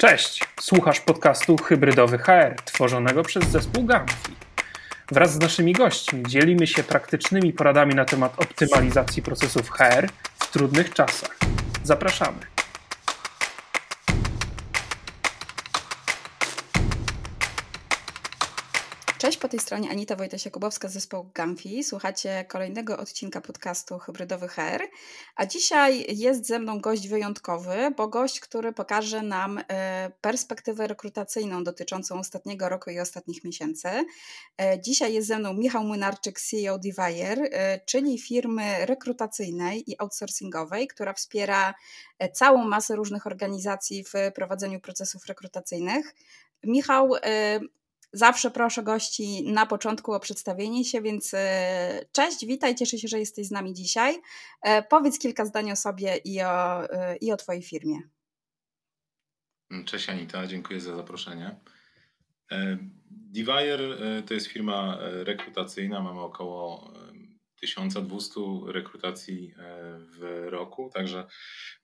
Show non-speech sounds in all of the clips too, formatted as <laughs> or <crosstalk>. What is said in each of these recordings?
Cześć, słuchasz podcastu Hybrydowy HR, tworzonego przez zespół Gamfi. Wraz z naszymi gośćmi dzielimy się praktycznymi poradami na temat optymalizacji procesów HR w trudnych czasach. Zapraszamy. Cześć, po tej stronie Anita Wojtasiakubowska z zespołu Gamfi. Słuchacie kolejnego odcinka podcastu Hybrydowy HR. A dzisiaj jest ze mną gość wyjątkowy, bo gość, który pokaże nam e, perspektywę rekrutacyjną dotyczącą ostatniego roku i ostatnich miesięcy. E, dzisiaj jest ze mną Michał Młynarczyk, CEO Divire, e, czyli firmy rekrutacyjnej i outsourcingowej, która wspiera całą masę różnych organizacji w prowadzeniu procesów rekrutacyjnych. Michał Zawsze proszę gości na początku o przedstawienie się, więc e, cześć, witaj, cieszę się, że jesteś z nami dzisiaj. E, powiedz kilka zdań o sobie i o, e, i o Twojej firmie. Cześć Anita, dziękuję za zaproszenie. Divire to jest firma rekrutacyjna, mamy około 1200 rekrutacji w roku, także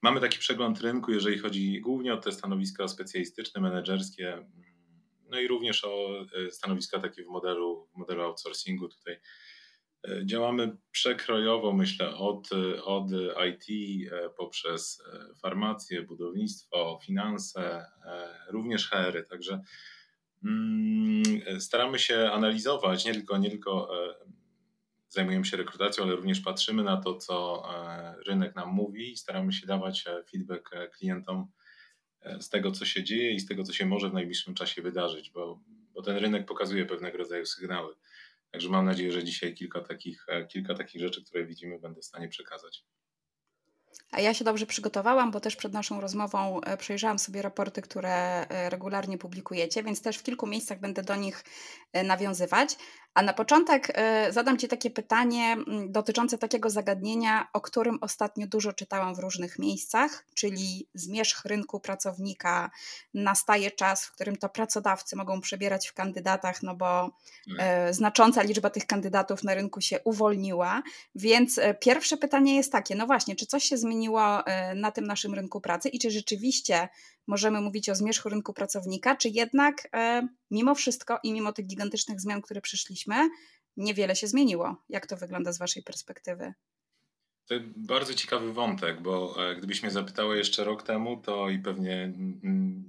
mamy taki przegląd rynku, jeżeli chodzi głównie o te stanowiska specjalistyczne, menedżerskie, no i również o e, stanowiska takie w modelu, modelu outsourcingu. Tutaj e, działamy przekrojowo, myślę, od, od IT poprzez e, farmację, budownictwo, finanse, również HR. -y. Także mm, staramy się analizować, nie tylko, nie tylko zajmujemy się rekrutacją, ale również patrzymy na to, co rynek nam mówi i staramy się dawać feedback klientom z tego, co się dzieje i z tego, co się może w najbliższym czasie wydarzyć, bo, bo ten rynek pokazuje pewnego rodzaju sygnały. Także mam nadzieję, że dzisiaj kilka takich, e, kilka takich rzeczy, które widzimy, będę w stanie przekazać. A ja się dobrze przygotowałam, bo też przed naszą rozmową e, przejrzałam sobie raporty, które regularnie publikujecie, więc też w kilku miejscach będę do nich nawiązywać. A na początek e, zadam Ci takie pytanie mm, dotyczące takiego zagadnienia, o którym ostatnio dużo czytałam w różnych miejscach, czyli zmierzch rynku pracownika. Nastaje czas, w którym to pracodawcy mogą przebierać w kandydatach, no bo e, znacząca liczba tych kandydatów na rynku się uwolniła. Więc e, pierwsze pytanie jest takie: no właśnie, czy coś się zmieniło na tym naszym rynku pracy i czy rzeczywiście możemy mówić o zmierzchu rynku pracownika, czy jednak e, mimo wszystko i mimo tych gigantycznych zmian, które przyszliśmy, niewiele się zmieniło? Jak to wygląda z Waszej perspektywy? To bardzo ciekawy wątek, bo e, gdybyś mnie zapytała jeszcze rok temu, to i pewnie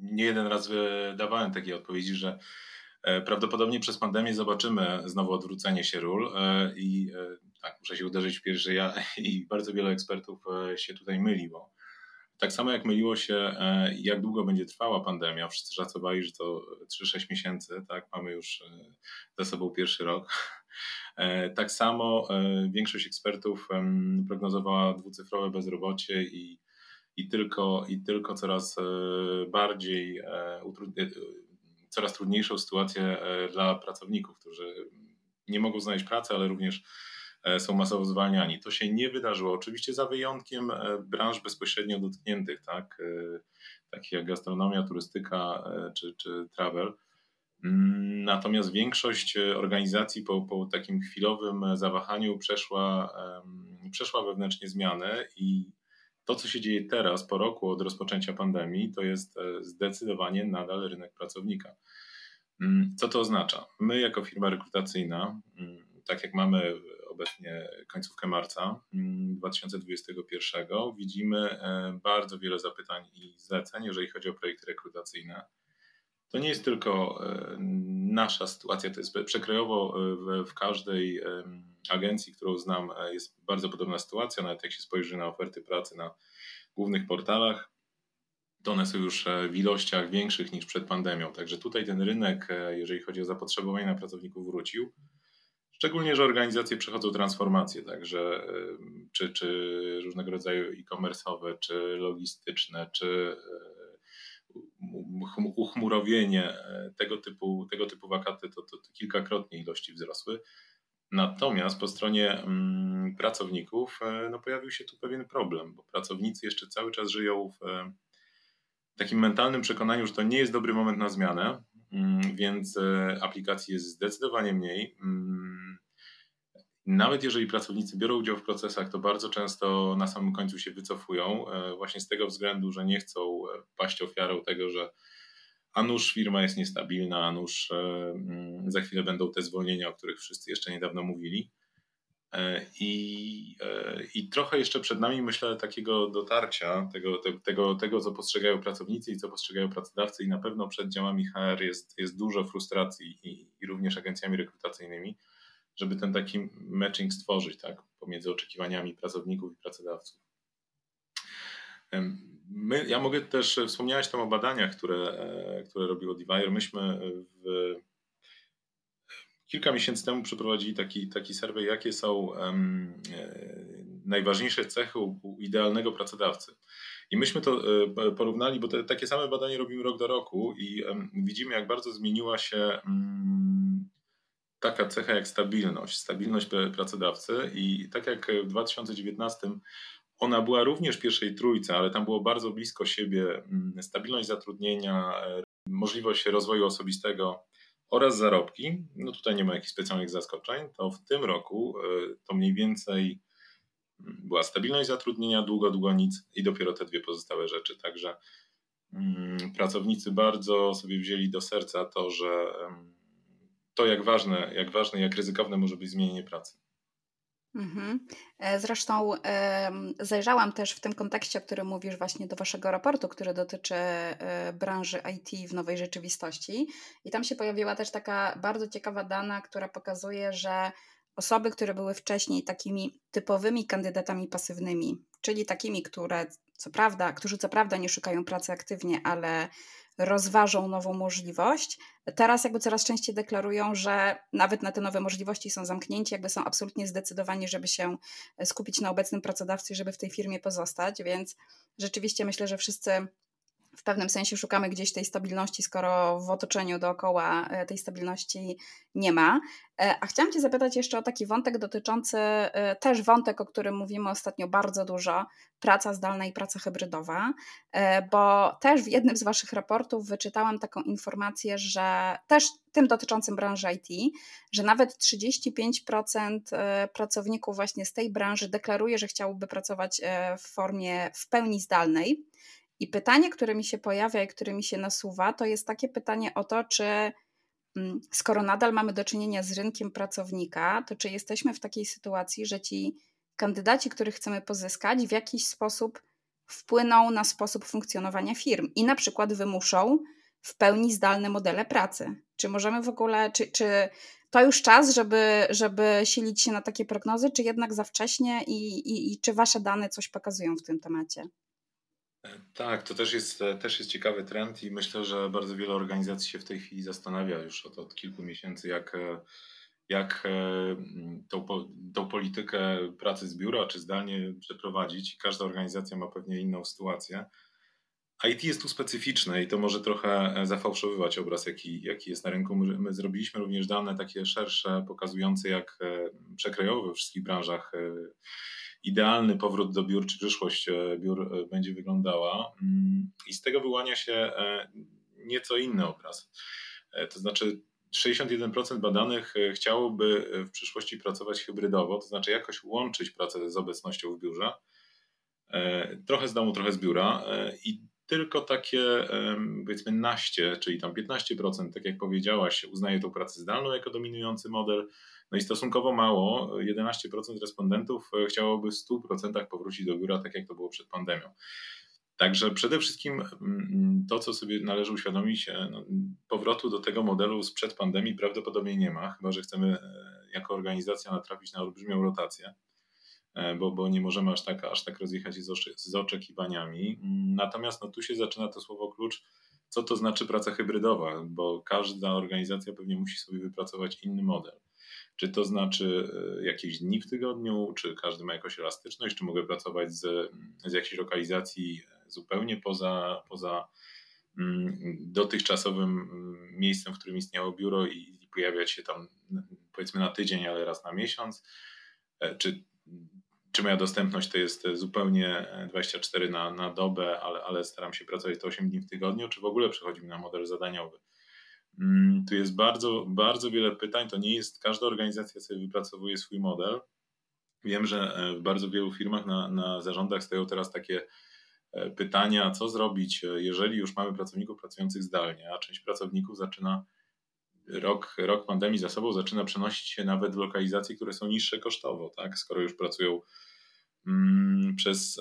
nie jeden raz wydawałem takiej odpowiedzi, że e, prawdopodobnie przez pandemię zobaczymy znowu odwrócenie się ról i tak, muszę się uderzyć w pierwszy ja <laughs> i bardzo wiele ekspertów się tutaj myliło. Tak samo jak myliło się, e, jak długo będzie trwała pandemia, wszyscy szacowali, że to 3-6 miesięcy, tak, mamy już e, za sobą pierwszy rok. E, tak samo większość ekspertów prognozowała dwucyfrowe bezrobocie i, i, tylko, i tylko coraz bardziej, coraz trudniejszą sytuację dla pracowników, którzy nie mogą znaleźć pracy, ale również są masowo zwalniani. To się nie wydarzyło, oczywiście za wyjątkiem e, branż bezpośrednio dotkniętych, tak, e, takich jak gastronomia, turystyka czy, czy travel. Mm, natomiast większość organizacji po, po takim chwilowym zawahaniu przeszła, przeszła wewnętrznie zmianę i to, co się dzieje teraz, po roku od rozpoczęcia pandemii, to jest zdecydowanie nadal rynek pracownika. Mm, co to oznacza? My, jako firma rekrutacyjna, mm, tak jak mamy obecnie końcówkę marca 2021 mm, widzimy e, bardzo wiele zapytań i zleceń, jeżeli chodzi o projekty rekrutacyjne. To nie jest tylko e, nasza sytuacja, to jest przekrojowo e, w, w każdej agencji, którą znam, jest bardzo podobna sytuacja. Nawet jak się spojrzy na oferty pracy na głównych portalach, to one są już w ilościach większych niż przed pandemią. Także tutaj ten rynek, jeżeli chodzi o zapotrzebowanie na pracowników, wrócił. Szczególnie, że organizacje przechodzą transformacje, także czy, czy różnego rodzaju e-commerce'owe, czy logistyczne, czy e, uchmurowienie e, tego typu, tego typu wakaty, to, to, to kilkakrotnie ilości wzrosły. Natomiast po stronie mm, pracowników e, no, pojawił się tu pewien problem, bo pracownicy jeszcze cały czas żyją w takim mentalnym przekonaniu, że to nie jest dobry moment na zmianę, więc aplikacji jest zdecydowanie mniej. Mm, nawet jeżeli pracownicy biorą udział w procesach, to bardzo często na samym końcu się wycofują, e, właśnie z tego względu, że nie chcą paść ofiarą tego, że a nuż firma jest niestabilna, a nuż mm, za chwilę będą te zwolnienia, o których wszyscy jeszcze niedawno mówili. E, I, e, I trochę jeszcze przed nami, myślę, takiego dotarcia, tego, tego, tego, co postrzegają pracownicy i co postrzegają pracodawcy, i na pewno przed działami HR jest, jest dużo frustracji i, i również agencjami rekrutacyjnymi, żeby ten taki matching stworzyć tak, pomiędzy oczekiwaniami pracowników i pracodawców. My, ja mogę też, wspomniałeś tam o badaniach, które, e, które robiło Divire. Myśmy w kilka miesięcy temu przeprowadzili taki, taki survey, jakie są um, najważniejsze cechy u, u, idealnego pracodawcy. I myśmy to e, porównali, bo te, takie same badanie robimy rok do roku i um, widzimy, jak bardzo zmieniła się um, taka cecha jak stabilność, stabilność pracodawcy. I tak jak w 2019 ona była również w pierwszej trójce, ale tam było bardzo blisko siebie stabilność zatrudnienia, możliwość rozwoju osobistego oraz zarobki, no tutaj nie ma jakichś specjalnych zaskoczeń, to w tym roku e, to mniej więcej mm, była stabilność zatrudnienia, długo, długo nic i dopiero te dwie pozostałe rzeczy. Także mm, pracownicy bardzo sobie wzięli do serca to, że to jak ważne, jak ważne, jak ryzykowne może być zmienienie pracy. Mhm. E, zresztą zajrzałam też w tym kontekście, o którym mówisz, właśnie do Waszego raportu, który dotyczy e, branży IT w nowej rzeczywistości. I tam się pojawiła też taka bardzo ciekawa dana, która pokazuje, że osoby, które były wcześniej takimi typowymi kandydatami pasywnymi, czyli takimi, które co prawda, którzy co prawda nie szukają pracy aktywnie, ale rozważą nową możliwość. Teraz jakby coraz częściej deklarują, że nawet na te nowe możliwości są zamknięci, jakby są absolutnie zdecydowani, żeby się skupić na obecnym pracodawcy, żeby w tej firmie pozostać, więc rzeczywiście myślę, że wszyscy w pewnym sensie szukamy gdzieś tej stabilności, skoro w otoczeniu dookoła e, tej stabilności nie ma. E, a chciałam Cię zapytać jeszcze o taki wątek dotyczący, e, też wątek, o którym mówimy ostatnio bardzo dużo, praca zdalna i praca hybrydowa, bo też w jednym z Waszych raportów wyczytałam taką informację, że też tym dotyczącym branży IT, że nawet 35% pracowników właśnie z tej branży deklaruje, że chciałoby pracować w formie w pełni zdalnej. I pytanie, które mi się pojawia i które mi się nasuwa, to jest takie pytanie o to, czy mm, skoro nadal mamy do czynienia z rynkiem pracownika, to czy jesteśmy w takiej sytuacji, że ci kandydaci, których chcemy pozyskać, w jakiś sposób wpłyną na sposób funkcjonowania firm i na przykład wymuszą w pełni zdalne modele pracy? Czy możemy w ogóle, czy, czy to już czas, żeby, żeby silić się na takie prognozy, czy jednak za wcześnie i, i, i czy Wasze dane coś pokazują w tym temacie? Tak, to też jest, też jest ciekawy trend i myślę, że bardzo wiele organizacji się w tej chwili zastanawia już od, od kilku miesięcy, jak, jak e, tą, tą politykę pracy z biura czy zdalnie przeprowadzić. Każda organizacja ma pewnie inną sytuację. IT jest tu specyficzne i to może trochę zafałszowywać obraz, jaki, jaki jest na rynku. My, my zrobiliśmy również dane takie szersze, pokazujące, jak e, przekrojowo we wszystkich branżach e, idealny powrót do biur, czy przyszłość e, biur e, będzie wyglądała. Mm, I z tego wyłania się e, nieco inny obraz. To znaczy, 61% badanych chciałoby w przyszłości pracować hybrydowo, to znaczy jakoś łączyć pracę z obecnością w biurze. Trochę z domu, trochę z biura. I tylko takie powiedzmy naście, czyli tam 15%, tak jak powiedziałaś, uznaje tą pracę zdalną jako dominujący model, no i stosunkowo mało, 11% respondentów e, chciałoby w 100% powrócić do biura, tak jak to było przed pandemią. Także przede wszystkim mm, to, co sobie należy uświadomić, e, no, powrotu do tego modelu sprzed pandemii prawdopodobnie nie ma, chyba że chcemy e, jako organizacja natrafić na olbrzymią rotację, bo, bo nie możemy aż tak, aż tak rozjechać z, z oczekiwaniami. Natomiast no, tu się zaczyna to słowo klucz, co to znaczy praca hybrydowa, bo każda organizacja pewnie musi sobie wypracować inny model. Czy to znaczy e, jakieś dni w tygodniu, czy każdy ma jakąś elastyczność, czy mogę pracować z, z jakiejś lokalizacji zupełnie poza, poza mm, dotychczasowym mm, miejscem, w którym istniało biuro i, i pojawiać się tam powiedzmy na tydzień, ale raz na miesiąc, e, czy czy moja dostępność to jest zupełnie 24 na, na dobę, ale, ale staram się pracować to 8 dni w tygodniu, czy w ogóle przechodzimy na model zadaniowy. Mm, tu jest bardzo, bardzo wiele pytań. To nie jest, każda organizacja sobie wypracowuje swój model. Wiem, że e, w bardzo wielu firmach na, na zarządach stoją teraz takie e, pytania, co zrobić, e, jeżeli już mamy pracowników pracujących zdalnie, a część pracowników zaczyna rok, rok pandemii za sobą, zaczyna przenosić się nawet w lokalizacje, które są niższe kosztowo, tak? skoro już pracują mm, przez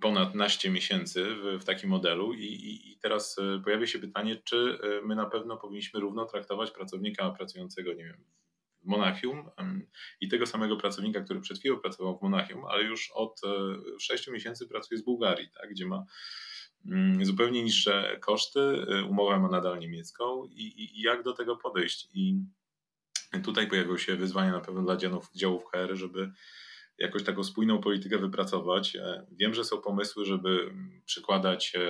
ponad naście miesięcy w, w takim modelu I, i, i, teraz e, pojawia się pytanie, czy e, my na pewno powinniśmy równo traktować pracownika pracującego, nie wiem, w Monachium i tego samego pracownika, który przed chwilą pracował w Monachium, ale już od 6 e, miesięcy pracuje z Bułgarii, tak, gdzie ma mm, zupełnie niższe koszty, umowę ma nadal niemiecką i, i jak do tego podejść. I tutaj pojawią się wyzwania na pewno dla działów, działów HR, żeby jakoś taką spójną politykę wypracować. E, wiem, że są pomysły, żeby przykładać e,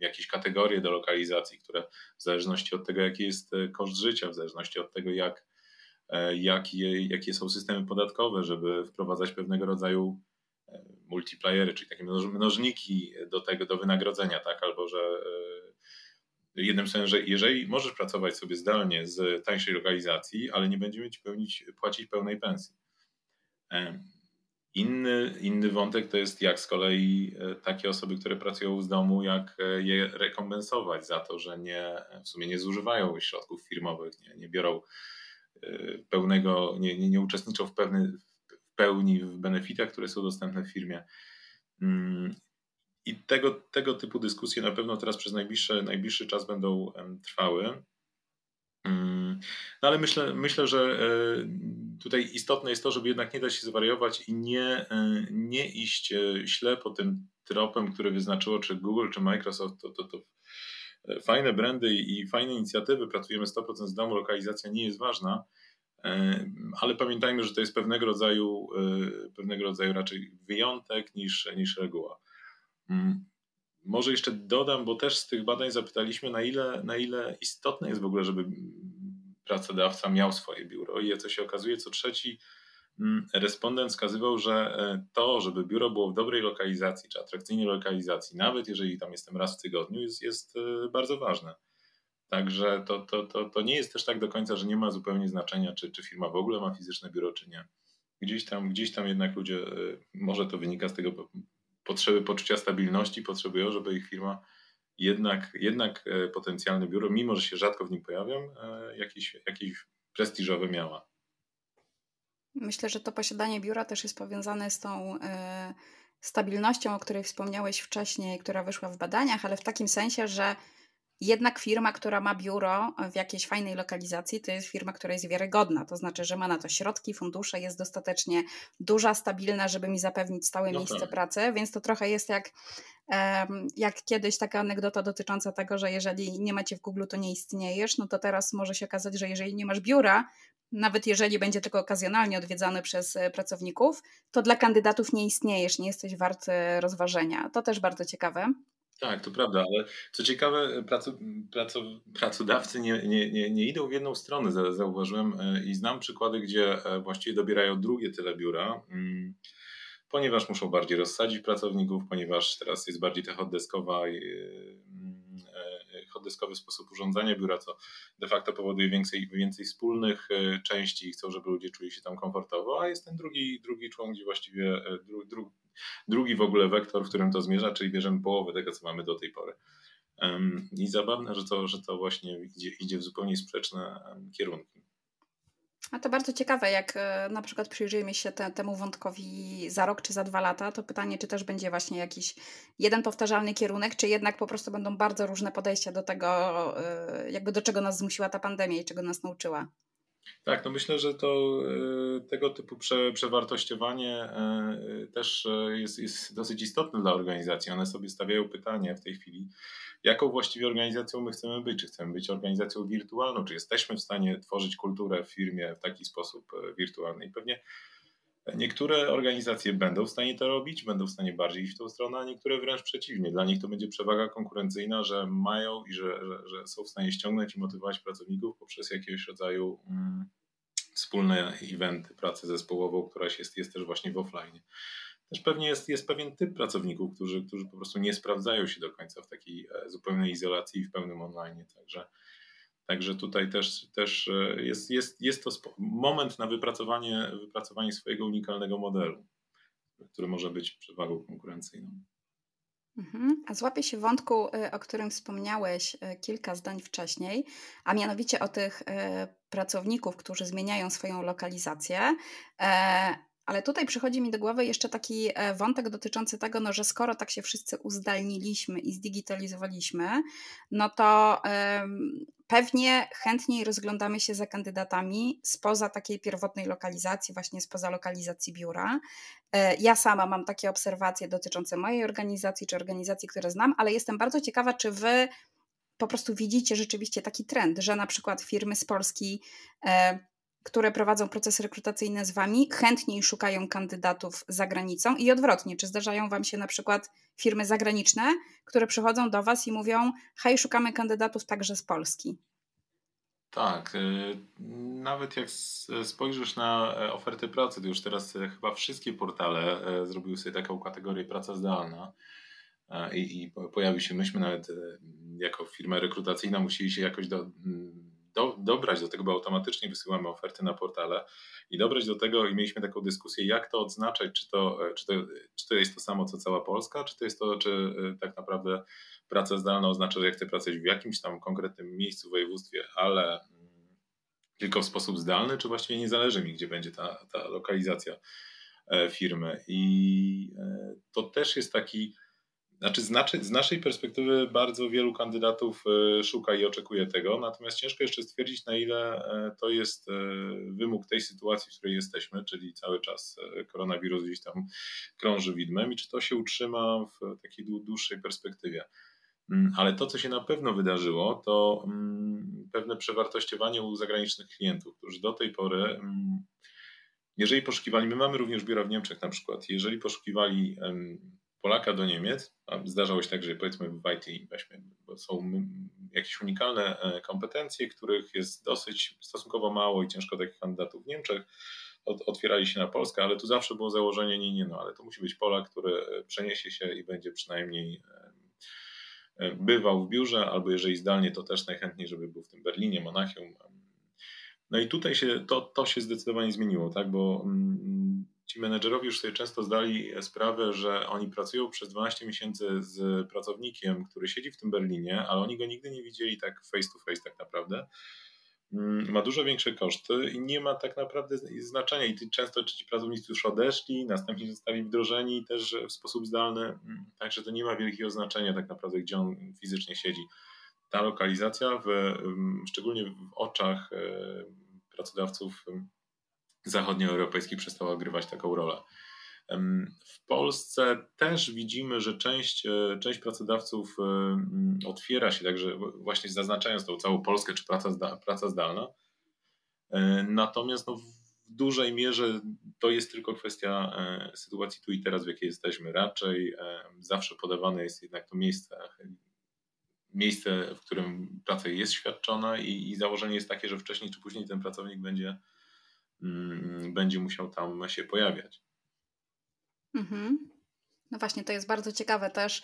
jakieś kategorie do lokalizacji, które w zależności od tego, jaki jest e, koszt życia, w zależności od tego, jak, jakie, jakie są systemy podatkowe, żeby wprowadzać pewnego rodzaju multiplayery, czyli takie mnożniki do tego, do wynagrodzenia, tak, albo że jednym słowem, że jeżeli możesz pracować sobie zdalnie z tańszej lokalizacji, ale nie będziemy ci pełnić, płacić pełnej pensji. Inny, inny wątek to jest, jak z kolei e, takie osoby, które pracują z domu, jak e, je rekompensować za to, że nie, w sumie nie zużywają środków firmowych, nie, nie biorą e, pełnego, nie, nie, nie uczestniczą w, pewny, w pełni w benefitach, które są dostępne w firmie. Mm, I tego, tego typu dyskusje na pewno teraz przez najbliższy, najbliższy czas będą trwały. Mm, no ale myślę, myślę, że e, tutaj istotne jest to, żeby jednak nie dać się zwariować i nie, e, nie iść e, ślepo tym tropem, który wyznaczyło czy Google, czy Microsoft. To, to, to fajne brandy i fajne inicjatywy, pracujemy 100% z domu, lokalizacja nie jest ważna, ale pamiętajmy, że to jest pewnego rodzaju, pewnego rodzaju raczej wyjątek niż, niż reguła. Może jeszcze dodam, bo też z tych badań zapytaliśmy, na ile, na ile istotne jest w ogóle, żeby pracodawca miał swoje biuro. I co się okazuje, co trzeci mm, respondent wskazywał, że e, to, żeby biuro było w dobrej lokalizacji, czy atrakcyjnej lokalizacji, nawet jeżeli tam jestem raz w tygodniu, jest, jest e, bardzo ważne. Także to, to, to, to nie jest też tak do końca, że nie ma zupełnie znaczenia, czy, czy firma w ogóle ma fizyczne biuro, czy nie. Gdzieś tam, gdzieś tam jednak ludzie, e, może to wynika z tego potrzeby poczucia stabilności potrzebują, żeby ich firma jednak, jednak e, potencjalne biuro, mimo że się rzadko w nim pojawiam, e, jakieś, jakieś prestiżowe miała. Myślę, że to posiadanie biura też jest powiązane z tą y, stabilnością, o której wspomniałeś wcześniej, która wyszła w badaniach, ale w takim sensie, że jednak firma, która ma biuro w jakiejś fajnej lokalizacji, to jest firma, która jest wiarygodna. To znaczy, że ma na to środki, fundusze, jest dostatecznie duża, stabilna, żeby mi zapewnić stałe no miejsce tak. pracy, więc to trochę jest jak, jak kiedyś taka anegdota dotycząca tego, że jeżeli nie macie w Google, to nie istniejesz, no to teraz może się okazać, że jeżeli nie masz biura, nawet jeżeli będzie tylko okazjonalnie odwiedzany przez e, pracowników, to dla kandydatów nie istniejesz, nie jesteś wart e, rozważenia. To też bardzo ciekawe. Tak, to prawda, ale co ciekawe, pracu, pracu, pracodawcy nie, nie, nie, nie idą w jedną stronę, zauważyłem e, i znam przykłady, gdzie e, właściwie dobierają drugie tyle biura, mm, ponieważ muszą bardziej rozsadzić pracowników, ponieważ teraz jest bardziej ta hotdeskowy sposób urządzania biura, co de facto powoduje więcej, więcej wspólnych e, części i chcą, żeby ludzie czuli się tam komfortowo, a jest ten drugi, drugi człon, gdzie właściwie dru, dru, drugi w ogóle wektor, w którym to zmierza, czyli bierzemy połowę tego, co mamy do tej pory. I zabawne, że to, że to właśnie idzie, idzie w zupełnie sprzeczne kierunki. A to bardzo ciekawe, jak e, na przykład przyjrzyjmy się te, temu wątkowi za rok czy za dwa lata, to pytanie, czy też będzie właśnie jakiś jeden powtarzalny kierunek, czy jednak po prostu będą bardzo różne podejścia do tego, e, jakby do czego nas zmusiła ta pandemia i czego nas nauczyła. Tak, no myślę, że to e, tego typu prze, przewartościowanie e, też e, jest, jest dosyć istotne dla organizacji. One sobie stawiają pytanie w tej chwili, jaką właściwie organizacją my chcemy być. Czy chcemy być organizacją wirtualną, czy jesteśmy w stanie tworzyć kulturę w firmie w taki sposób wirtualny. I pewnie Niektóre organizacje będą w stanie to robić, będą w stanie bardziej iść w tą stronę, a niektóre wręcz przeciwnie. Dla nich to będzie przewaga konkurencyjna, że mają i że, że, że są w stanie ściągnąć i motywować pracowników poprzez jakiegoś rodzaju mm, wspólne eventy, pracę zespołową, która jest, jest też właśnie w offline. Też pewnie jest, jest pewien typ pracowników, którzy, którzy po prostu nie sprawdzają się do końca w takiej e, zupełnej izolacji i w pełnym online. Także Także tutaj też, też jest, jest, jest to moment na wypracowanie, wypracowanie swojego unikalnego modelu, który może być przewagą konkurencyjną. Mhm. A złapię się wątku, y, o którym wspomniałeś y, kilka zdań wcześniej, a mianowicie o tych pracowników, którzy zmieniają swoją lokalizację. E, ale tutaj przychodzi mi do głowy jeszcze taki e, wątek dotyczący tego, no, że skoro tak się wszyscy uzdalniliśmy i zdigitalizowaliśmy, no to pewnie chętniej rozglądamy się za kandydatami spoza takiej pierwotnej lokalizacji, właśnie spoza lokalizacji biura. E, ja sama mam takie obserwacje dotyczące mojej organizacji czy organizacji, które znam, ale jestem bardzo ciekawa, czy wy po prostu widzicie rzeczywiście taki trend, że na przykład firmy z Polski e, które prowadzą procesy rekrutacyjne z Wami, chętniej szukają kandydatów za granicą i odwrotnie. Czy zdarzają Wam się na przykład firmy zagraniczne, które przychodzą do Was i mówią: Hej, szukamy kandydatów także z Polski? Tak. Y, nawet jak spojrzysz na e, oferty pracy, to już teraz e, chyba wszystkie portale e, zrobiły sobie taką kategorię praca zdalna. I, i się, myśmy nawet jako firma rekrutacyjna musieli się jakoś do, do, dobrać do tego, bo automatycznie wysyłamy oferty na portale i dobrać do tego i mieliśmy taką dyskusję, jak to odznaczać, czy to, czy to, czy to jest to samo, co cała Polska, czy to jest to, czy e, tak naprawdę praca zdalna oznacza, że ja chcę pracować w jakimś tam konkretnym miejscu, województwie, ale mm, tylko w sposób zdalny, czy właściwie nie zależy mi, gdzie będzie ta, ta lokalizacja e, firmy. I e, to też jest taki znaczy z, naszej, z naszej perspektywy bardzo wielu kandydatów e, szuka i oczekuje tego, natomiast ciężko jeszcze stwierdzić, na ile e, to jest e, wymóg tej sytuacji, w której jesteśmy, czyli cały czas koronawirus gdzieś tam krąży widmem i czy to się utrzyma w takiej dłuższej perspektywie. Mm, ale to, co się na pewno wydarzyło, to mm, pewne przewartościowanie u zagranicznych klientów, którzy do tej pory, mm, jeżeli poszukiwali, my mamy również biura w Niemczech na przykład, jeżeli poszukiwali Polaka do Niemiec, a zdarzało się tak, że powiedzmy w IT weźmy, bo są jakieś unikalne e, kompetencje, których jest dosyć stosunkowo mało i ciężko takich kandydatów w Niemczech, otwierali się na Polskę, ale tu zawsze było założenie, nie, nie, no, ale to musi być Polak, który e, przeniesie się i będzie przynajmniej e, bywał w biurze, albo jeżeli zdalnie, to też najchętniej, żeby był w tym Berlinie, Monachium. No i tutaj się to, to się zdecydowanie zmieniło, tak, bo mm, ci menedżerowie już sobie często zdali sprawę, że oni pracują przez 12 miesięcy z pracownikiem, który siedzi w tym Berlinie, ale oni go nigdy nie widzieli tak face to face tak naprawdę. Mm, ma dużo większe koszty i nie ma tak naprawdę znaczenia. I często ci pracownicy już odeszli, następnie zostali wdrożeni też w sposób zdalny, mm, także to nie ma wielkiego znaczenia tak naprawdę, gdzie on fizycznie siedzi. Ta lokalizacja, w, szczególnie w oczach e, pracodawców zachodnioeuropejskich przestała grywać taką rolę. W Polsce też widzimy, że część, e, część pracodawców e, otwiera się, także właśnie zaznaczając tą całą Polskę czy praca, praca zdalna. E, natomiast no, w dużej mierze to jest tylko kwestia sytuacji tu i teraz, w jakiej jesteśmy. Raczej zawsze podawane jest jednak to miejsce, miejsce w którym praca jest świadczona i, i założenie jest takie, że wcześniej czy później ten pracownik będzie Mm, będzie musiał tam się pojawiać. Mhm. No właśnie, to jest bardzo ciekawe też,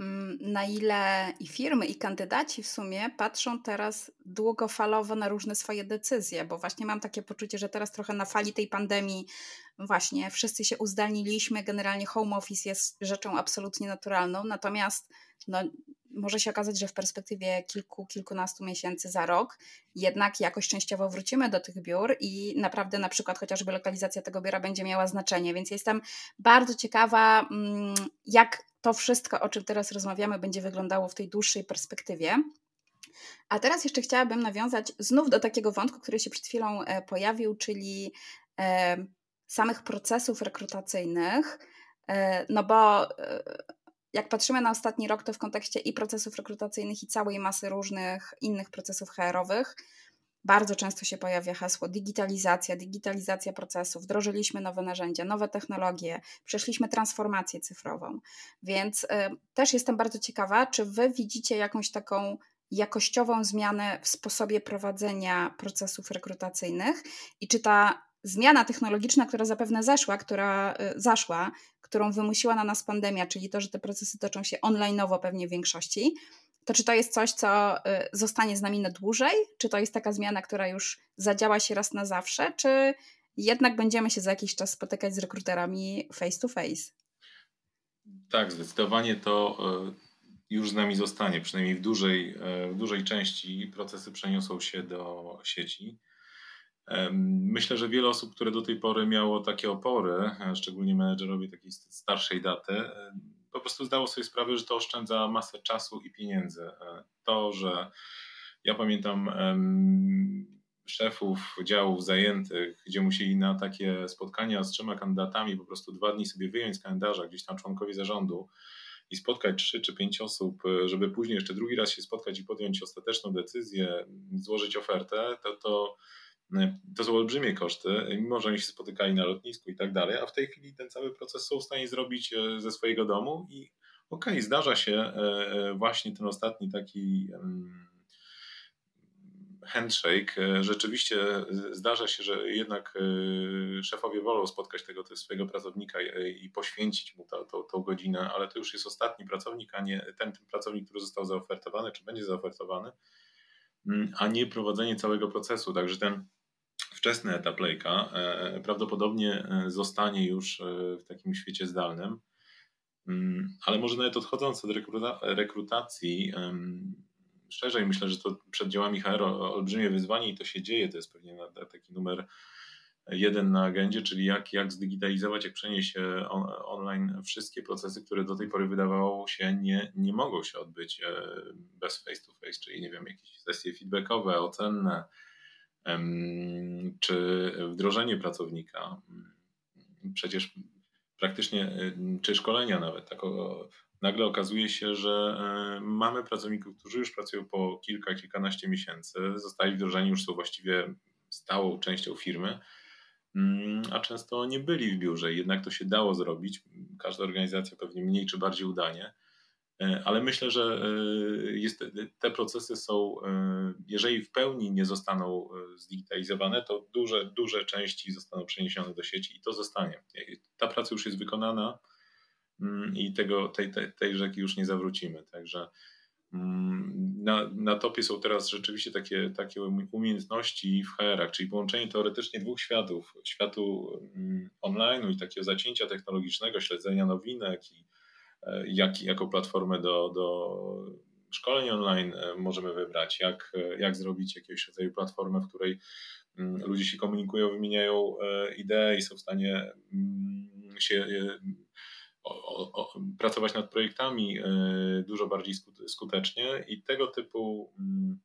mm, na ile i firmy, i kandydaci w sumie patrzą teraz długofalowo na różne swoje decyzje, bo właśnie mam takie poczucie, że teraz trochę na fali tej pandemii właśnie wszyscy się uzdalniliśmy, generalnie home office jest rzeczą absolutnie naturalną, natomiast no, może się okazać, że w perspektywie kilku, kilkunastu miesięcy za rok jednak jakoś częściowo wrócimy do tych biur i naprawdę na przykład chociażby lokalizacja tego biura będzie miała znaczenie, więc jestem bardzo ciekawa, mm, jak to wszystko, o czym teraz rozmawiamy, będzie wyglądało w tej dłuższej perspektywie. A teraz jeszcze chciałabym nawiązać znów do takiego wątku, który się przed chwilą e, pojawił, czyli e, samych procesów rekrutacyjnych. E, no bo jak patrzymy na ostatni rok, to w kontekście i procesów rekrutacyjnych, i całej masy różnych innych procesów HR-owych, bardzo często się pojawia hasło digitalizacja, digitalizacja procesów, wdrożyliśmy nowe narzędzia, nowe technologie, przeszliśmy transformację cyfrową. Więc y, też jestem bardzo ciekawa, czy Wy widzicie jakąś taką jakościową zmianę w sposobie prowadzenia procesów rekrutacyjnych i czy ta zmiana technologiczna, która zapewne zeszła, która y, zaszła, którą wymusiła na nas pandemia, czyli to, że te procesy toczą się online'owo pewnie w większości, to czy to jest coś, co y, zostanie z nami na dłużej? Czy to jest taka zmiana, która już zadziała się raz na zawsze? Czy jednak będziemy się za jakiś czas spotykać z rekruterami face to face? Tak, zdecydowanie to y, już z nami zostanie. Przynajmniej w dużej, w dużej części procesy przeniosą się do sieci. Myślę, że wiele osób, które do tej pory miało takie opory, szczególnie menedżerowie takiej starszej daty, po prostu zdało sobie sprawę, że to oszczędza masę czasu i pieniędzy. E, to, że ja pamiętam szefów działów zajętych, gdzie musieli na takie spotkania z trzema kandydatami po prostu dwa dni sobie wyjąć z kalendarza, gdzieś tam członkowie zarządu i spotkać trzy czy pięć osób, e, żeby później jeszcze drugi raz się spotkać i podjąć ostateczną decyzję, złożyć ofertę, to, to to są olbrzymie koszty, mimo że oni się spotykali na lotnisku i tak dalej, a w tej chwili ten cały proces są w stanie zrobić e, ze swojego domu i okej, okay, zdarza się e, e, właśnie ten ostatni taki handshake. Rzeczywiście zdarza się, że jednak szefowie wolą spotkać tego swojego pracownika i poświęcić mu tą, tą, tą godzinę, ale to już jest ostatni pracownik, a nie ten, ten pracownik, który został zaofertowany, czy będzie zaofertowany, mm, a nie prowadzenie całego procesu. Także ten wczesny etap lejka e, prawdopodobnie e, zostanie już e, w takim świecie zdalnym. Mm, ale może nawet odchodząc od rekruta rekrutacji, szerzej myślę, że to przed działami HR olbrzymie wyzwanie i to się dzieje. To jest pewnie taki numer jeden na agendzie, czyli jak, jak zdigitalizować, jak przenieść on, online wszystkie procesy, które do tej pory wydawało się nie, nie mogą się odbyć bez face to face, czyli nie wiem, jakieś sesje feedbackowe, ocenne, czy wdrożenie pracownika. Przecież praktycznie, czy szkolenia nawet. Tak nagle okazuje się, że e, mamy pracowników, którzy już pracują po kilka, kilkanaście miesięcy, zostali wdrożeni, już są właściwie stałą częścią firmy, mm, a często nie byli w biurze. Jednak to się dało zrobić. Każda organizacja pewnie mniej czy bardziej udanie. E, ale myślę, że e, jest, te procesy są, e, jeżeli w pełni nie zostaną zdigitalizowane, to duże, duże części zostaną przeniesione do sieci i to zostanie. Ta praca już jest wykonana mm, i tego, tej, tej, tej rzeki już nie zawrócimy. Także mm, na, na topie są teraz rzeczywiście takie, takie umiejętności w HR-ach, czyli połączenie teoretycznie dwóch światów, światu mm, online i takiego zacięcia technologicznego, śledzenia nowinek i jak, jaką platformę do, do szkoleń online e, możemy wybrać, jak, e, jak zrobić jakiegoś rodzaju platformę, w której mm, ludzie się komunikują, wymieniają e, idee i są w stanie mm, się o, o, pracować nad projektami dużo bardziej skutecznie i tego typu mm,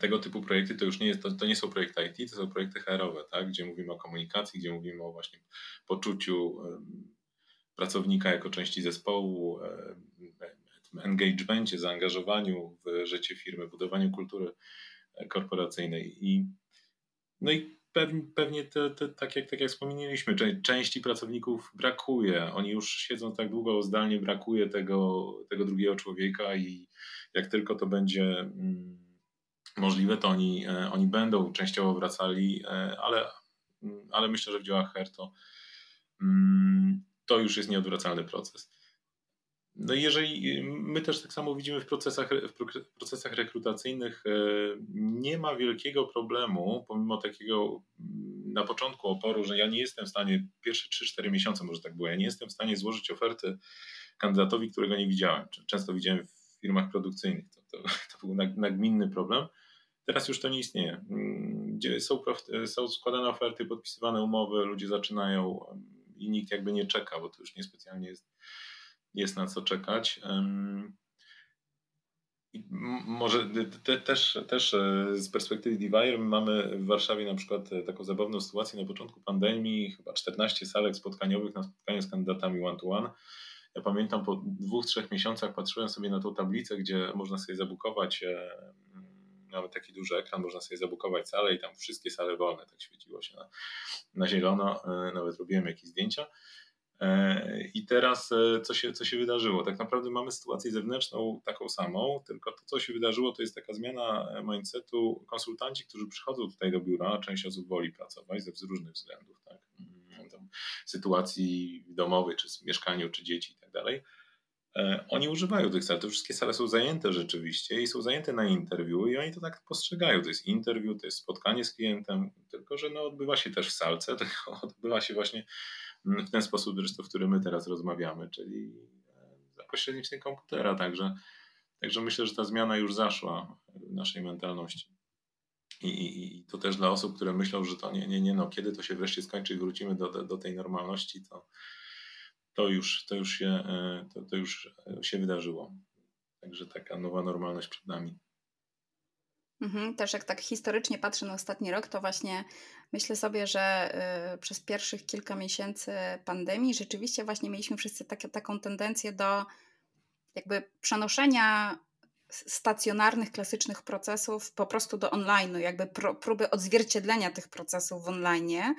tego typu projekty to już nie, jest, to, to nie są projekty IT, to są projekty HR-owe, tak? gdzie mówimy o komunikacji, gdzie mówimy o właśnie poczuciu pracownika jako części zespołu, e, engagementie, zaangażowaniu w życie firmy, budowaniu kultury korporacyjnej. I, no i pewnie, pewnie te, te, tak, jak, tak jak wspomnieliśmy, części pracowników brakuje. Oni już siedzą tak długo zdalnie, brakuje tego, tego drugiego człowieka i jak tylko to będzie mm, możliwe, to oni, e, oni będą częściowo wracali, e, ale, ale myślę, że w działach HER to mm, to już jest nieodwracalny proces. No i jeżeli my też tak samo widzimy w procesach, w procesach rekrutacyjnych, e, nie ma wielkiego problemu, pomimo takiego na początku oporu, że ja nie jestem w stanie, pierwsze 3-4 miesiące może tak było, ja nie jestem w stanie złożyć oferty kandydatowi, którego nie widziałem. Często widziałem w firmach produkcyjnych. To, to, <laughs> to był nagminny problem. Teraz już to nie istnieje. Mm, są, są składane oferty, podpisywane umowy, ludzie zaczynają i nikt jakby nie czeka, bo to już niespecjalnie jest, jest na co czekać. może te, też, też e, z perspektywy Divire mamy w Warszawie na przykład e, taką zabawną sytuację na początku pandemii, chyba 14 salek spotkaniowych na spotkaniu z kandydatami one-to-one. Ja pamiętam po dwóch, trzech miesiącach patrzyłem sobie na tą tablicę, gdzie można sobie zabukować e, mamy taki duży ekran, można sobie zabukować salę i tam wszystkie sale wolne, tak świeciło się na, na zielono, e, nawet robiłem jakieś zdjęcia. E, I teraz e, co się, co się wydarzyło? Tak naprawdę mamy sytuację zewnętrzną taką samą, tylko to, co się wydarzyło, to jest taka zmiana mindsetu. Konsultanci, którzy przychodzą tutaj do biura, część osób woli pracować ze różnych względów, tak? Mm, tam, sytuacji domowej, czy w mieszkaniu, czy dzieci i tak dalej oni używają tych sal. Te wszystkie sale są zajęte rzeczywiście i są zajęte na interwiu i oni to tak postrzegają. To jest interwiu, to jest spotkanie z klientem, tylko że no, odbywa się też w salce, <laughs> tylko odbywa się właśnie w ten sposób zresztą, w którym my teraz rozmawiamy, czyli e, za pośrednictwem komputera. Także, także myślę, że ta zmiana już zaszła w naszej mentalności. I, i, I, to też dla osób, które myślą, że to nie, nie, nie, no kiedy to się wreszcie skończy i wrócimy do, do, do tej normalności, to, to już, to już, się, e, to, to już się wydarzyło. Także taka nowa normalność przed nami. Mhm, też jak tak historycznie patrzę na ostatni rok, to właśnie myślę sobie, że y, przez pierwszych kilka miesięcy pandemii rzeczywiście właśnie mieliśmy wszyscy takie, taką tendencję do jakby przenoszenia stacjonarnych, klasycznych procesów po prostu do online'u, jakby próby odzwierciedlenia tych procesów w online.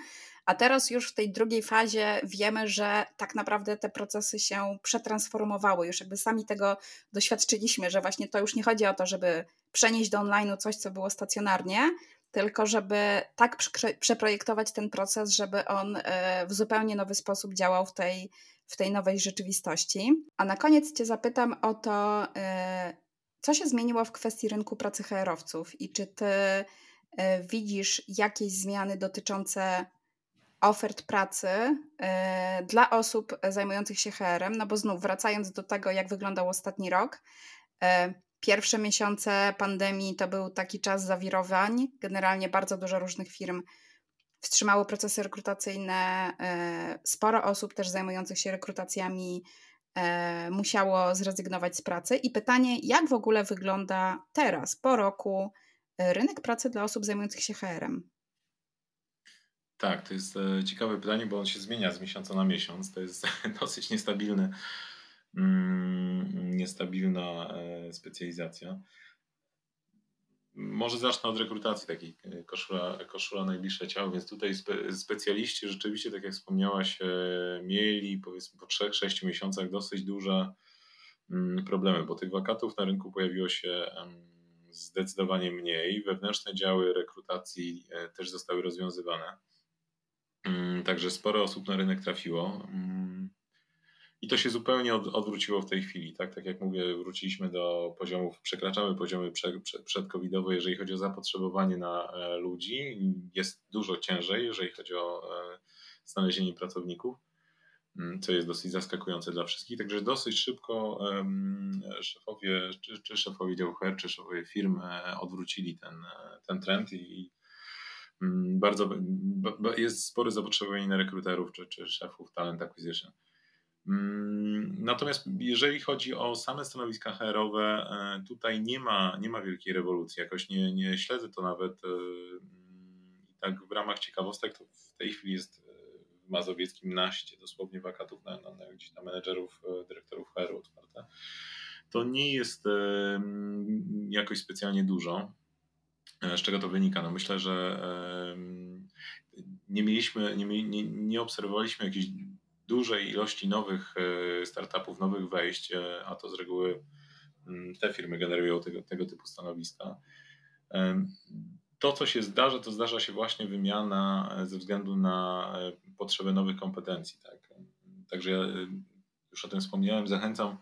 A teraz już w tej drugiej fazie wiemy, że tak naprawdę te procesy się przetransformowały. Już jakby sami tego doświadczyliśmy, że właśnie to już nie chodzi o to, żeby przenieść do online'u coś, co było stacjonarnie, tylko żeby tak przeprojektować ten proces, żeby on e, w zupełnie nowy sposób działał w tej, w tej nowej rzeczywistości. A na koniec Cię zapytam o to, e, co się zmieniło w kwestii rynku pracy HR-owców i czy Ty e, widzisz jakieś zmiany dotyczące ofert pracy dla osób zajmujących się HR-em? No bo znów wracając do tego, jak wyglądał ostatni rok, Pierwsze miesiące pandemii to był taki czas zawirowań. Generalnie bardzo dużo różnych firm wstrzymało procesy rekrutacyjne. E, sporo osób też zajmujących się rekrutacjami musiało zrezygnować z pracy. I pytanie, jak w ogóle wygląda teraz, po roku, rynek pracy dla osób zajmujących się HR-em? Tak, to jest ciekawe pytanie, bo on się zmienia z miesiąca na miesiąc. To jest <laughs> dosyć niestabilny Mm, niestabilna e, specjalizacja. Może zacznę od rekrutacji takiej e, koszula, koszula najbliższe ciało, więc tutaj spe, specjaliści rzeczywiście, tak jak wspomniałaś, e, mieli powiedzmy po 3-6 miesiącach dosyć duże mm, problemy, bo tych wakatów na rynku pojawiło się zdecydowanie mniej. Wewnętrzne działy rekrutacji też zostały rozwiązywane. Mm, także sporo osób na rynek trafiło. I to się zupełnie od, odwróciło w tej chwili. Tak? tak jak mówię, wróciliśmy do poziomów, przekraczamy poziomy prze, prze, przedcovidowe, jeżeli chodzi o zapotrzebowanie na e, ludzi. Jest dużo ciężej, jeżeli chodzi o e, znalezienie pracowników, mm, co jest dosyć zaskakujące dla wszystkich. Także dosyć szybko szefowie, czy, czy szefowie działu HR, czy szefowie firm e, odwrócili ten, ten trend i mm, bardzo jest spore zapotrzebowanie na rekruterów czy, czy szefów talent acquisition. Mm, natomiast jeżeli chodzi o same stanowiska HR-owe, e, tutaj nie ma, nie ma wielkiej rewolucji. Jakoś nie, nie śledzę to nawet. E, I tak w ramach ciekawostek, to w tej chwili jest e, w Mazowieckim naście dosłownie wakatów na, na, na, na menedżerów, dyrektorów HR-u otwarte. To nie jest jakoś specjalnie dużo. Z czego to wynika? No myślę, że nie mieliśmy, nie, nie, nie obserwowaliśmy jakichś dużej ilości nowych e, startupów, nowych wejść, e, a to z reguły mm, te firmy generują tego, tego typu stanowiska. To, co się zdarza, to zdarza się właśnie wymiana e, ze względu na potrzebę nowych kompetencji. Tak? Także ja już o tym wspomniałem, zachęcam,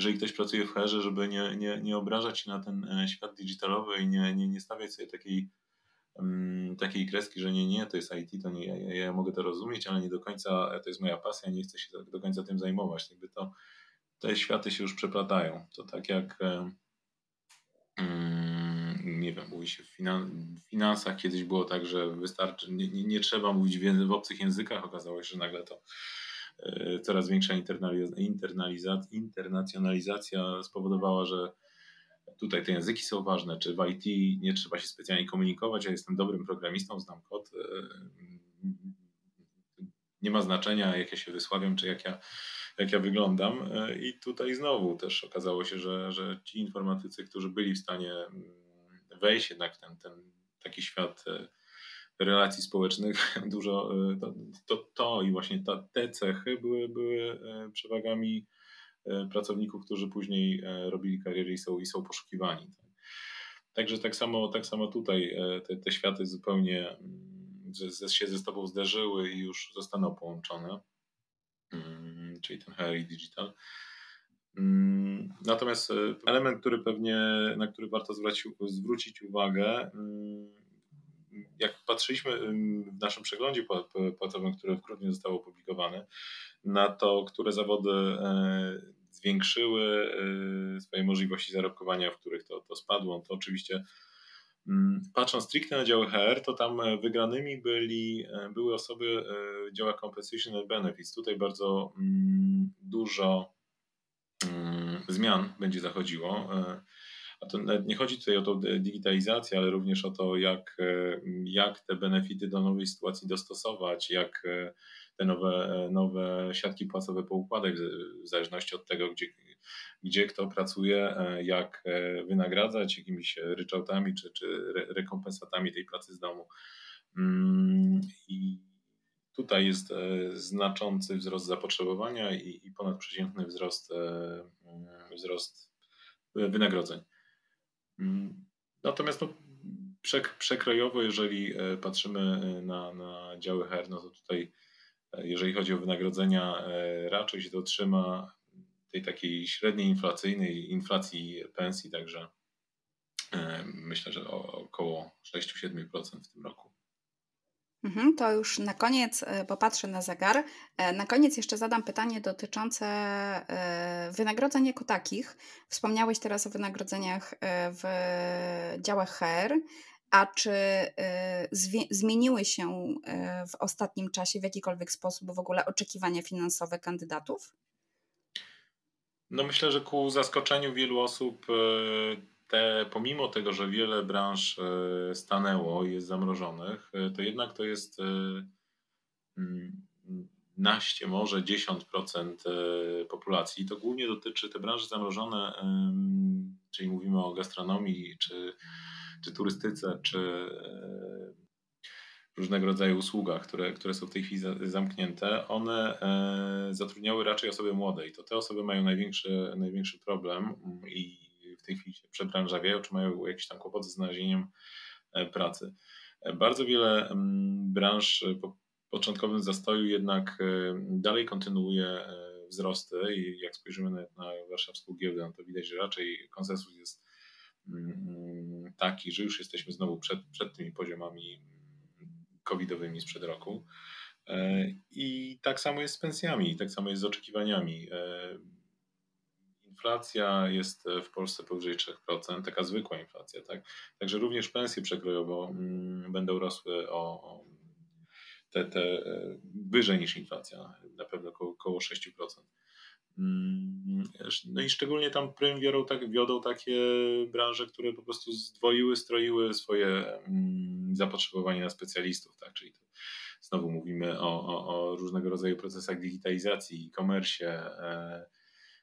jeżeli ktoś pracuje w hr żeby nie, nie, nie obrażać się na ten świat digitalowy i nie, nie, nie stawiać sobie takiej takiej kreski, że nie, nie, to jest IT, to nie, ja, ja mogę to rozumieć, ale nie do końca to jest moja pasja, nie chcę się do końca tym zajmować. Jakby to, te światy się już przeplatają. To tak jak nie wiem, mówi się w, finansach kiedyś było tak, że wystarczy, nie, nie, nie trzeba mówić w, w obcych językach, okazało się, że nagle to e, coraz większa internalizacja, internacjonalizacja spowodowała, że Tutaj te języki są ważne, czy w IT nie trzeba się specjalnie komunikować, ja jestem dobrym programistą, znam kod. E, nie ma znaczenia, jak ja się wysławiam, czy jak ja, jak ja wyglądam. E, I tutaj znowu też okazało się, że, że ci informatycy, którzy byli w stanie mm, wejść jednak w ten, ten taki świat e, relacji społecznych, <laughs> dużo to, to, to i właśnie ta, te cechy były, były przewagami E, pracowników, którzy później e, robili kariery i są, i są poszukiwani. Tak. Także tak samo, tak samo tutaj e, te, te światy zupełnie mm, się ze sobą zderzyły i już zostaną połączone, mm, czyli ten HR i digital. Mm, natomiast element, który pewnie, na który warto zwrócić, zwrócić uwagę, jak patrzyliśmy w naszym przeglądzie płacowym, które w grudniu zostało opublikowane, na to, które zawody e, zwiększyły e, swoje możliwości zarobkowania, w których to, to spadło, to oczywiście patrząc stricte na działy HR, to tam wygranymi byli, e, były osoby działa Compensation and Benefits. Tutaj bardzo dużo zmian będzie zachodziło. A to nie chodzi tutaj o tą digitalizację, ale również o to, jak, e, jak te benefity do nowej sytuacji dostosować, jak e, te nowe, e, nowe siatki płacowe poukładać w zależności od tego, gdzie, gdzie kto pracuje, jak wynagradzać jakimiś ryczałtami czy, czy rekompensatami tej pracy z domu. Mm, I tutaj jest znaczący wzrost zapotrzebowania i, i ponadprzeciętny wzrost, wzrost wynagrodzeń. Natomiast no, przekrojowo, jeżeli e, patrzymy e, na, na działy HR, no to tutaj, e, jeżeli chodzi o wynagrodzenia, raczej się dotrzyma tej takiej średniej inflacyjnej inflacji pensji, także myślę, że około 6-7% w tym roku. Mhm, to już na koniec e, popatrzę na zegar. E, na koniec jeszcze zadam pytanie dotyczące e, wynagrodzeń jako takich. Wspomniałeś teraz o wynagrodzeniach w działach HR. A czy zmieniły się w ostatnim czasie w jakikolwiek sposób w ogóle oczekiwania finansowe kandydatów? No myślę, że ku zaskoczeniu wielu osób te, pomimo tego, że wiele branż e, stanęło i jest zamrożonych, e, to jednak to jest e, mm, naście, może 10% populacji. To głównie dotyczy te branże zamrożone, czyli mówimy o gastronomii, czy, czy turystyce, czy różnego rodzaju usługach, które, które są w tej chwili zamknięte, one zatrudniały raczej osoby młode i to te osoby mają największy, największy problem i w tej chwili się przebranżawiają, czy mają jakieś tam kłopoty z znalezieniem e, pracy. E, bardzo wiele mm, branż po początkowym zastoju jednak e, dalej kontynuuje wzrosty i jak spojrzymy na, warszawską giełdę, no to widać, że raczej konsensus jest mm, taki, że już jesteśmy znowu przed, przed tymi poziomami covidowymi sprzed roku. I tak samo jest z pensjami, tak samo jest z oczekiwaniami inflacja jest e, w Polsce powyżej 3%, taka zwykła inflacja, tak? Także również pensje przekrojowo mm, będą rosły o, te, te e, wyżej niż inflacja, na pewno około, około 6%. Mm, no i szczególnie tam prym wiodą, tak, wiodą takie branże, które po prostu zdwoiły, stroiły swoje mm, zapotrzebowanie na specjalistów, tak? Czyli to znowu mówimy o, o, o różnego rodzaju procesach digitalizacji, e-commerce, e,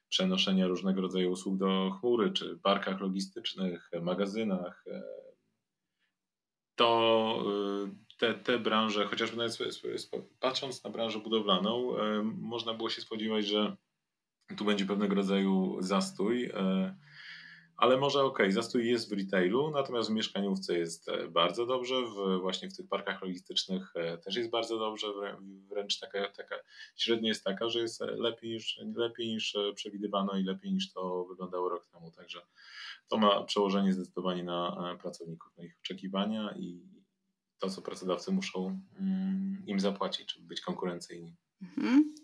przenoszenia różnego rodzaju usług do chmury, czy parkach logistycznych, magazynach, e, to e, te, te branże, chociażby nawet patrząc na branżę budowlaną, e, można było się spodziewać, że tu będzie pewnego rodzaju zastój ale może ok, zastój jest w retailu, natomiast w mieszkaniówce jest e, bardzo dobrze, w, właśnie w tych parkach logistycznych e, też jest bardzo dobrze, wręcz taka, taka średnia jest taka, że jest lepiej niż, lepiej niż e, przewidywano i lepiej niż to wyglądało rok temu, także to ma przełożenie zdecydowanie na pracowników, na ich oczekiwania i to, co pracodawcy muszą mm, im zapłacić, żeby być konkurencyjni. Mhm.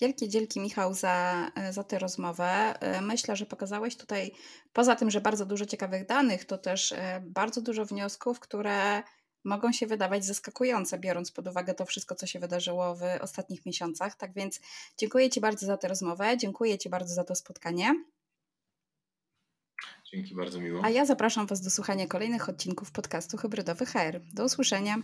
Wielkie dzięki Michał za, e, za tę rozmowę. E, myślę, że pokazałeś tutaj, poza tym, że bardzo dużo ciekawych danych, to też e, bardzo dużo wniosków, które mogą się wydawać zaskakujące, biorąc pod uwagę to wszystko, co się wydarzyło w ostatnich miesiącach. Tak więc dziękuję Ci bardzo za tę rozmowę, dziękuję Ci bardzo za to spotkanie. Dzięki bardzo miło. A ja zapraszam Was do słuchania kolejnych odcinków podcastu Hybrydowy HR. Do usłyszenia.